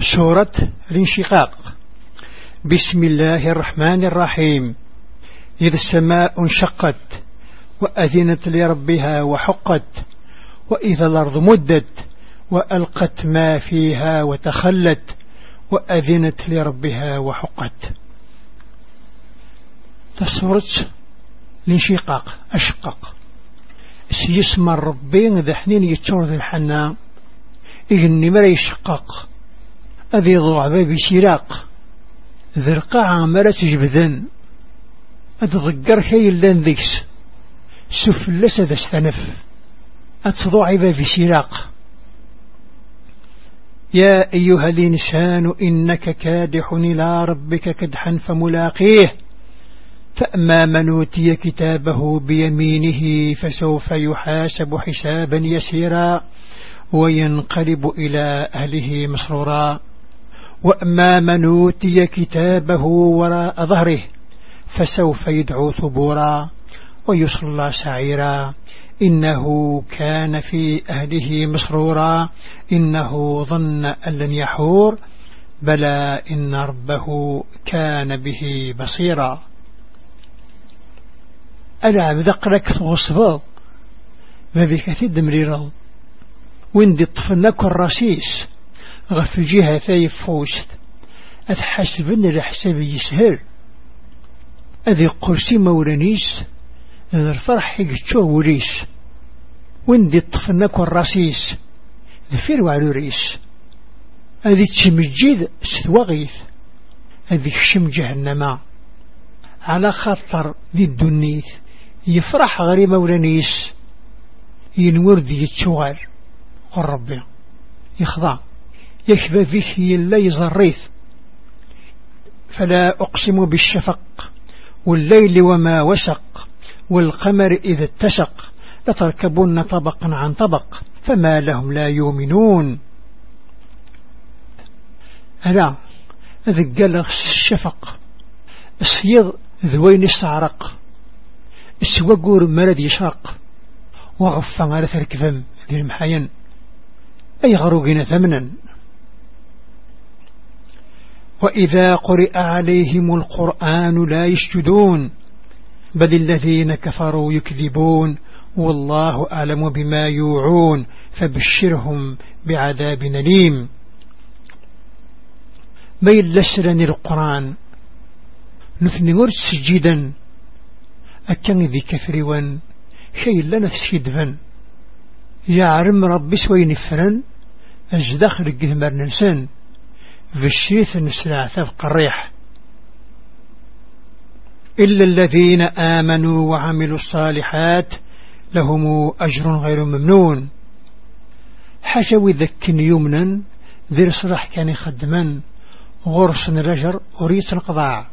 سورة الانشقاق. بسم الله الرحمن الرحيم. إذا السماء انشقت وأذنت لربها وحقت وإذا الأرض مدت وألقت ما فيها وتخلت وأذنت لربها وحقت. تصورت الانشقاق أشقق سيسمى الربين ذا حنين يتشور ذا الحنا إغني مرا يشقق أذي ضعبا بشراق ذي القاعة مرا تجبذن أتضقر كي اللان ذيكس سفلس ذا استنف. أتضعبا بشراق يا أيها الإنسان إنك كادح إلى ربك كدحا فملاقيه. فأما من أوتي كتابه بيمينه فسوف يحاسب حسابا يسيرا وينقلب إلى أهله مسرورا. وأما من أوتي كتابه وراء ظهره فسوف يدعو ثبورا ويصلى سعيرا. إنه كان في أهله مسرورا. إنه ظن أن لن يحور. بلى إن ربه كان به بصيرا. ألا بذقرك غصبا ما بك تدمريرا وندي طفنك الرسيس؟ غف ثايف فوست أتحسبن الحساب يسهل أذي قرسي مورانيس ذا الفرح يقتشوه وريس. وندي طفنك الرسيس ذفير وعلوريس أذي تشمجيد ستواغيث أذي خشم جهنم. على خطر ذي الدنيث يفرح غري مولانيس ينور ذي يتشوغر. والربي يخضع. يكبى فيه يلا يزريث. فلا أقسم بالشفق والليل وما وسق والقمر إذا اتسق لتركبن طبقا عن طبق فما لهم لا يؤمنون. ألا ذقل الشفق السيض ذوين السعرق السوقور مرد يشرق وغفا على ثركفم ذي المحيان أي غروقنا ثمنا؟ وإذا قرئ عليهم القرآن لا يسجدون بل الذين كفروا يكذبون والله أعلم بما يوعون فبشرهم بعذاب نليم ميل لسرن القرآن نثني سجيدا أكن ذي كثريوان شيء لنا تسيدفن يا عرم ربي سوي نفرن أجدخل الجهمر ننسان بالشيث نسرع ثفق الريح. إلا الذين آمنوا وعملوا الصالحات لهم أجر غير ممنون. حشو ذك يمنا ذي صلاح كان يخدما غرس الرجر وريس القضاء.